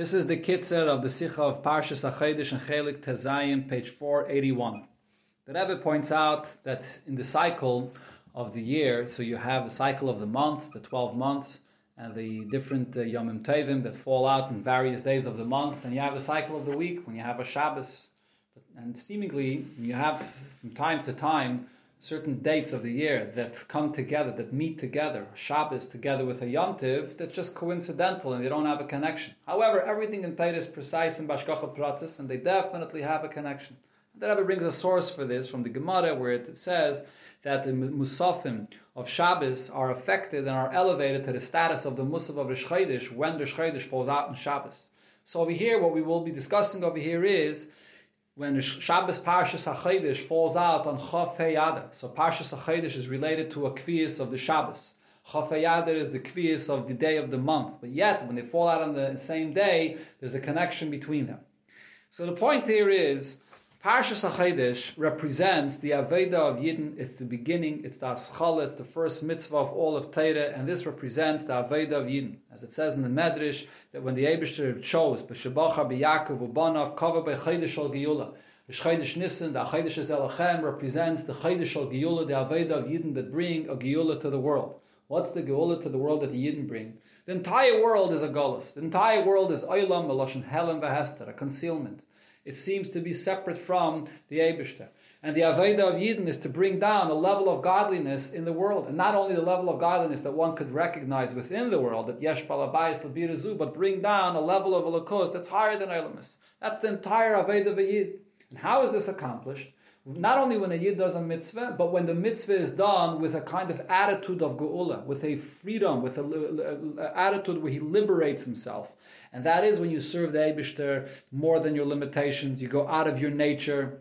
This is the Kitzer of the Sikha of Parshas Achedesh and Chelik Tezayim, page 481. The Rebbe points out that in the cycle of the year, so you have the cycle of the months, the 12 months, and the different uh, Yomim Tevim that fall out in various days of the month, and you have the cycle of the week when you have a Shabbos. And seemingly, you have from time to time certain dates of the year that come together, that meet together, Shabbos together with a Yom Tiv, that's just coincidental and they don't have a connection. However, everything in Torah is precise in Bashkacha Pratis, and they definitely have a connection. The Rebbe brings a source for this from the Gemara, where it says that the Musafim of Shabbos are affected and are elevated to the status of the Musaf of Rosh Chodesh when the Chodesh falls out in Shabbos. So over here, what we will be discussing over here is when the Shabbos Parshas HaChedesh falls out on Chof Adar. So Parshas HaChedesh is related to a Kvias of the Shabbos. Chof Adar is the Kvias of the day of the month. But yet, when they fall out on the same day, there's a connection between them. So the point here is, Parshas HaChedesh represents the Aveda of Yidden. It's the beginning, it's the Aschal, the first mitzvah of all of Torah, and this represents the Aveda of Yidden. As it says in the Medrash, that when the Abishter chose, B'Shabacha B'Yakov U'Banav Kava B'Chedesh Al Giyula, B'Chedesh Nissen, the Chedesh Zelachem represents the Chedesh Al Giyula, the Aveda of Yidden that bring a Giyula to the world. What's the Giyula to the world that the Yidden bring? The entire world is a Golas. The entire world is Oilam, Meloshin Helen V'Hester, a concealment it seems to be separate from the Abishter. And the Aveda of Yidden is to bring down a level of godliness in the world. And not only the level of godliness that one could recognize within the world, that Yesh Balabayis Labirazu, but bring down a level of Elokus that's higher than Elamis. That's the entire Aveda of Yid. And how is this accomplished? Not only when a Yid does a mitzvah, but when the mitzvah is done with a kind of attitude of Geula, with a freedom, with an attitude where he liberates himself and that is when you serve the Eibishter more than your limitations. You go out of your nature.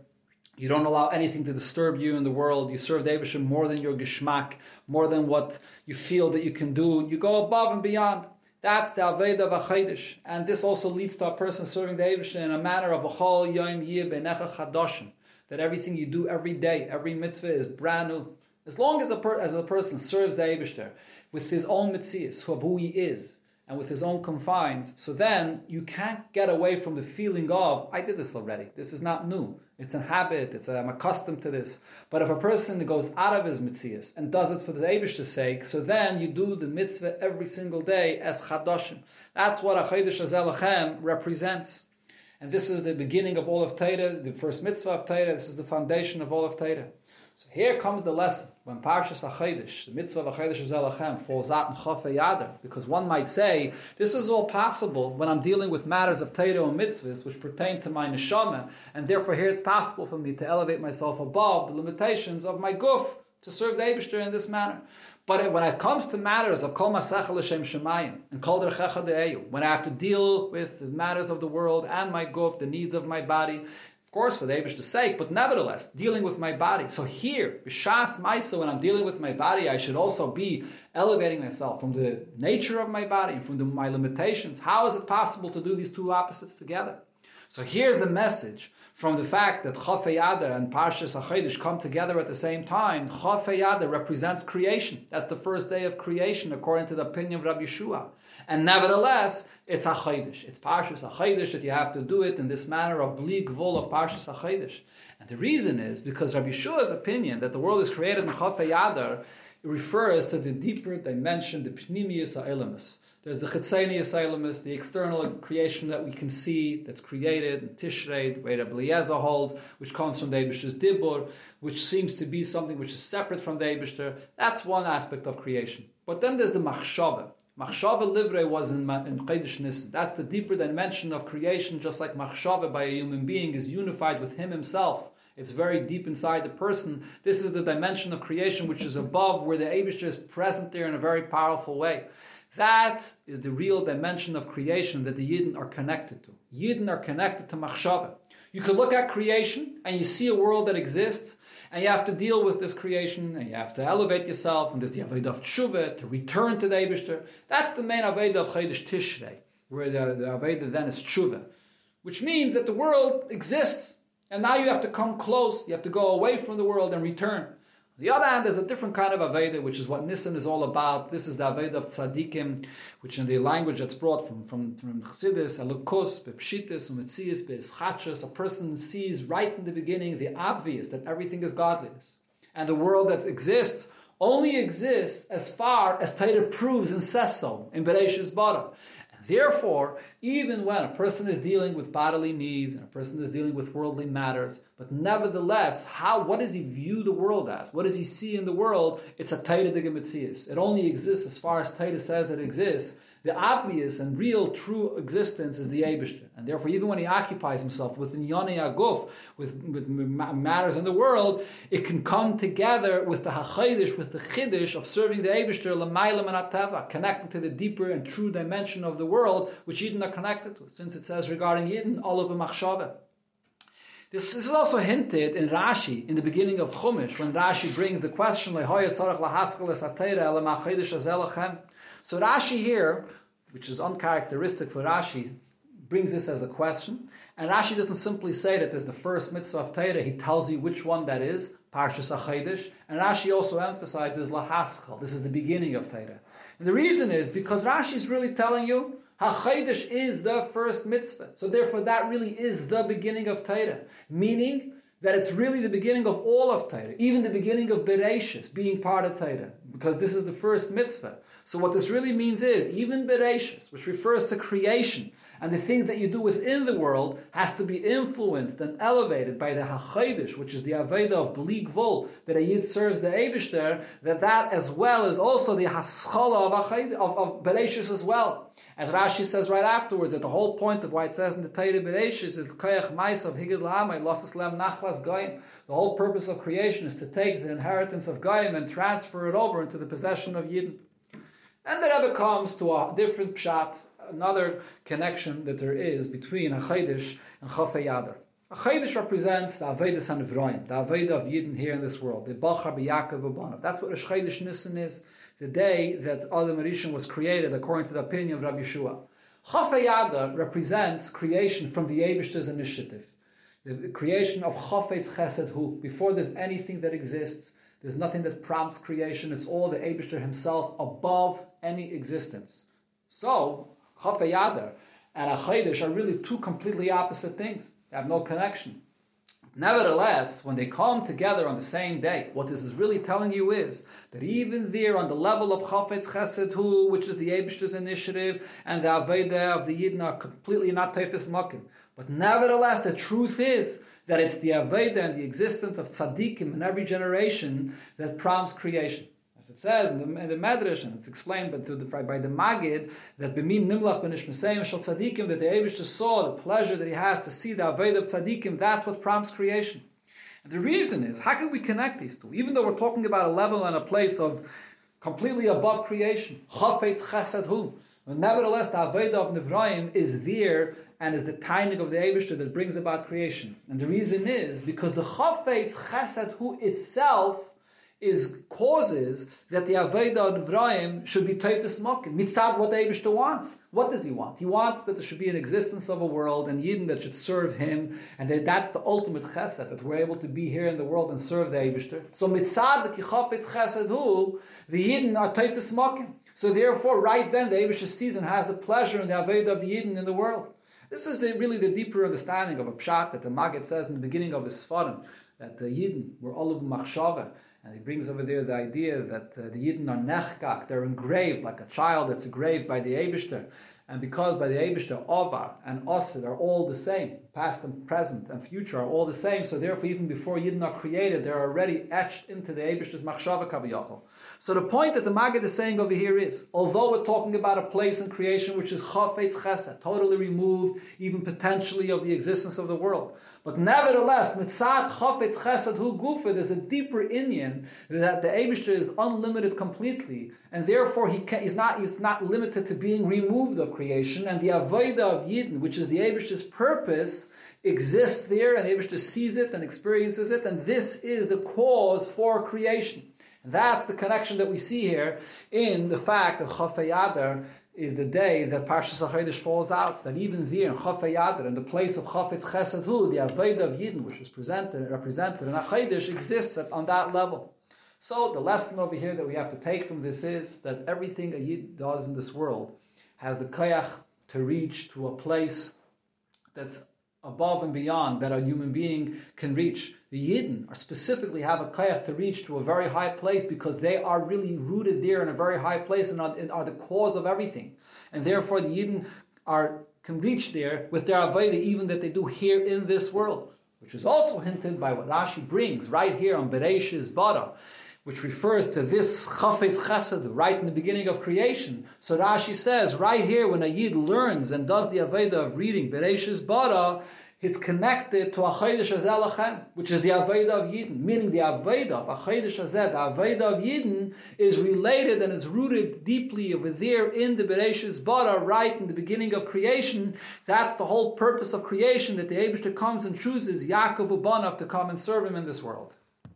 You don't allow anything to disturb you in the world. You serve the Eibishter more than your geschmack, more than what you feel that you can do. You go above and beyond. That's the Aveda of Achedish. And this also leads to a person serving the Eibishter in a manner of Achol Yom Yeh Benecha Chadoshim. That everything you do every day, every mitzvah is brand new. As long as a, per- as a person serves the Eibishter with his own mitzvahs, of who he is, and with his own confines, so then you can't get away from the feeling of, I did this already. This is not new. It's a habit. It's a, I'm accustomed to this. But if a person goes out of his mitzvahs and does it for the Abish's sake, so then you do the mitzvah every single day as chadoshim. That's what a chaydish azelachem represents. And this is the beginning of all of Torah, the first mitzvah of Torah. This is the foundation of all of Torah. So here comes the lesson when Parshas Achedesh, the mitzvah of Achedesh Zelachem, falls out in Chafei Yadar, because one might say this is all possible when I'm dealing with matters of Torah and mitzvahs which pertain to my neshama, and therefore here it's possible for me to elevate myself above the limitations of my guf to serve the Eibushter in this manner. But when it comes to matters of Kol Masechel L'Shem Shemayim and Kol Derchecha De'eyu, when I have to deal with the matters of the world and my guf, the needs of my body, of course, for the Abish's sake, but nevertheless, dealing with my body. So here, B'Shas Maisa, when I'm dealing with my body, I should also be elevating myself from the nature of my body and from the, my limitations. How is it possible to do these two opposites together? So here's the message from the fact that Chafei Adar and Parshas Achedesh come together at the same time. Chafei Adar represents creation. That's the first day of creation, according to the opinion of Rabbi Yeshua. And nevertheless, it's a chaydish. It's Parshas chaydish that you have to do it in this manner of bli gvul of Parshas chaydish. And the reason is because Rabbi Shua's opinion that the world is created in Chafei Yadar refers to the deeper dimension, the Pnimius Ha'elamus. There's the Chetzenius Ha'elamus, the external creation that we can see that's created in Tishrei, the way Rabbi Eliezer holds, which comes from the Eibishter's Dibur, which seems to be something which is separate from the Eibishter. That's one aspect of creation. But then there's the Machshava. Machshava Livre was in, in Chedesh Nissen. That's the deeper dimension of creation, just like Machshava by a human being is unified with him himself. It's very deep inside the person. This is the dimension of creation which is above, where the Abishter is present there in a very powerful way. That is the real dimension of creation that the Yidden are connected to. Yidden are connected to Machshava. You could look at creation and you see a world that exists, and you have to deal with this creation, and you have to elevate yourself, and there's the Aved of Tshuva, to return to the Eibishter. That's the main Aved of Chedesh Tishrei, where the, the Aved then is Tshuva, which means that the world exists, and now you have to come close, you have to go away from the world and return. The other hand, there's a different kind of Aveda, which is what Nisan is all about. This is the Aveda of Tzadikim, which in the language that's brought from, from, from Chassidus, Elukus, Bepshitis, Umetzias, Be'eschachas, a person sees right in the beginning the obvious, that everything is godliness. And the world that exists only exists as far as Torah proves and says so in Bereshis Bara. Therefore, even when a person is dealing with bodily needs and a person is dealing with worldly matters, but nevertheless, how what does he view the world as? What does he see in the world? It's a Taita Digamitzias. It only exists as far as Taita says it exists, the obvious and real true existence is the Abishter. And therefore, even when he occupies himself with Nyani Aguf, with, with matters in the world, it can come together with the Hachaydish, with the Chiddish of serving the Abishter, Lamailam and Atava, connecting to the deeper and true dimension of the world, which Yidden are connected to. Since it says regarding Yidden, Olav Machshava. This, this, is also hinted in Rashi in the beginning of Chumash when Rashi brings the question so Rashi here, which is uncharacteristic for Rashi, brings this as a question. And Rashi doesn't simply say that there's the first mitzvah of Torah, he tells you which one that is, Parshas HaChaydish. And Rashi also emphasizes Lahaschal, this is the beginning of Torah. And the reason is because Rashi is really telling you HaChaydish is the first mitzvah. So therefore that really is the beginning of Torah. Meaning that it's really the beginning of all of Torah, even the beginning of Bereshis, being part of Torah, because this is the first mitzvah. So what this really means is, even Bereshis, which refers to creation, and the things that you do within the world has to be influenced and elevated by the Hachaydish, which is the Aveda of Bli Gvul, that a Yid serves the Abish there, that that as well is also the Haschala of, of, of Bereshis as well. As Rashi says right afterwards, that the whole point of why it says in the Torah Bereshis is Koyach Mais of Higid La'amai, Los Nachlas Goyim. The whole purpose of creation is to take the inheritance of Goyim and transfer it over into the possession of Yidden. And the Rebbe comes to a different pshat, another connection that there is between a Chaydish and Chafei. A Chaydish represents the Avedis and Evroim, the Aveda of Yidden here in this world, the Bachar B'Yakov Abanav. That's what a Chaydish Nissen is, the day that Adam Rishon was created according to the opinion of Rabbi Yeshua. Chafei Yadar represents creation from the Abishter's initiative. The creation of Chafetz Chesed Hu, before there's anything that exists, there's nothing that prompts creation. It's all the Abishter himself above any existence. So, Chafayadar and Achaydish are really two completely opposite things. They have no connection. Nevertheless, when they come together on the same day, what this is really telling you is that even there, on the level of Chafetz Chesed Hu, which is the Abishter's initiative, and the Aveda of the Yidden are completely not Tefis Makim. But nevertheless, the truth is that it's the Aveda and the existence of tzaddikim in every generation that prompts creation. As it says in the, in the Medrash, and it's explained by, the, by the Magid, that b'min nimlach b'nish mesayim shal tzadikim, that the Abish saw the pleasure that he has to see the Aveda of tzaddikim, that's what prompts creation. And the reason is, how can we connect these two? Even though we're talking about a level and a place of completely above creation, chafetz chesed hu, nevertheless the Aveda of Nivraim is there and is the tainig of the Abishter that brings about creation. And the reason is because the Chafetz Chesed Hu itself is causes that the Aveda of Nivraim should be Teufis Mokin, mitzad what the Abishter wants. What does he want? He wants that there should be an existence of a world and Yidden that should serve him, and that that's the ultimate chesed, that we're able to be here in the world and serve the Abishter. So mitzad that Yichafetz Chesed Hu, the Yidden are Teufis Mokin. So therefore, right then, the Abishter sees and has the pleasure in the Aveda of the Yidden in the world. This is the, really the deeper understanding of a pshat that the Maggid says in the beginning of his Sfarim, that the Yidden were all of machshava, and he brings over there the idea that uh, the Yidden are nechkak, they're engraved like a child that's engraved by the Abishter. And because by the Abishter, Ovar and Osid are all the same, past and present and future are all the same, so therefore even before Yidden are created, they're already etched into the Abishter's machshava kaviyachol. So the point that the Maggid is saying over here is, although we're talking about a place in creation which is chafetz chesed, totally removed, even potentially of the existence of the world, but nevertheless, mitzat chafetz chesed hu gufa, there's a deeper inyan that the Abishter is unlimited completely, and therefore he can, he's not he's not limited to being removed of creation, and the avodah of Yidden, which is the Abishter's purpose, exists there, and the sees it and experiences it, and this is the cause for creation. And That's the connection that we see here in the fact that Chafei is the day that Parshas HaChodesh falls out. That even there in Chafei in the place of Chafetz Chesed Hu, the Aveda of Yidden, which is presented and represented in HaChodesh, exists at, on that level. So the lesson over here that we have to take from this is that everything a Yid does in this world has the koyach to reach to a place that's above and beyond that a human being can reach. The Yidden are specifically have a koyach to reach to a very high place because they are really rooted there in a very high place and are, and are the cause of everything. And therefore the Yidden are can reach there with their avodah even that they do here in this world, which is also hinted by what Rashi brings right here on Bereshis Bara which refers to this chafetz chesed right in the beginning of creation. So Rashi says right here when a yid learns and does the aveda of reading Bereshis Bara, it's connected to a chaydish azelachem, which is the aveda of Yidden, meaning the aveda of a chaydish azed, the aveda of Yidden is related and is rooted deeply over there in the Bereshis Bara, right in the beginning of creation. That's the whole purpose of creation, that the Abishter comes and chooses Yaakov Ubanav to come and serve him in this world.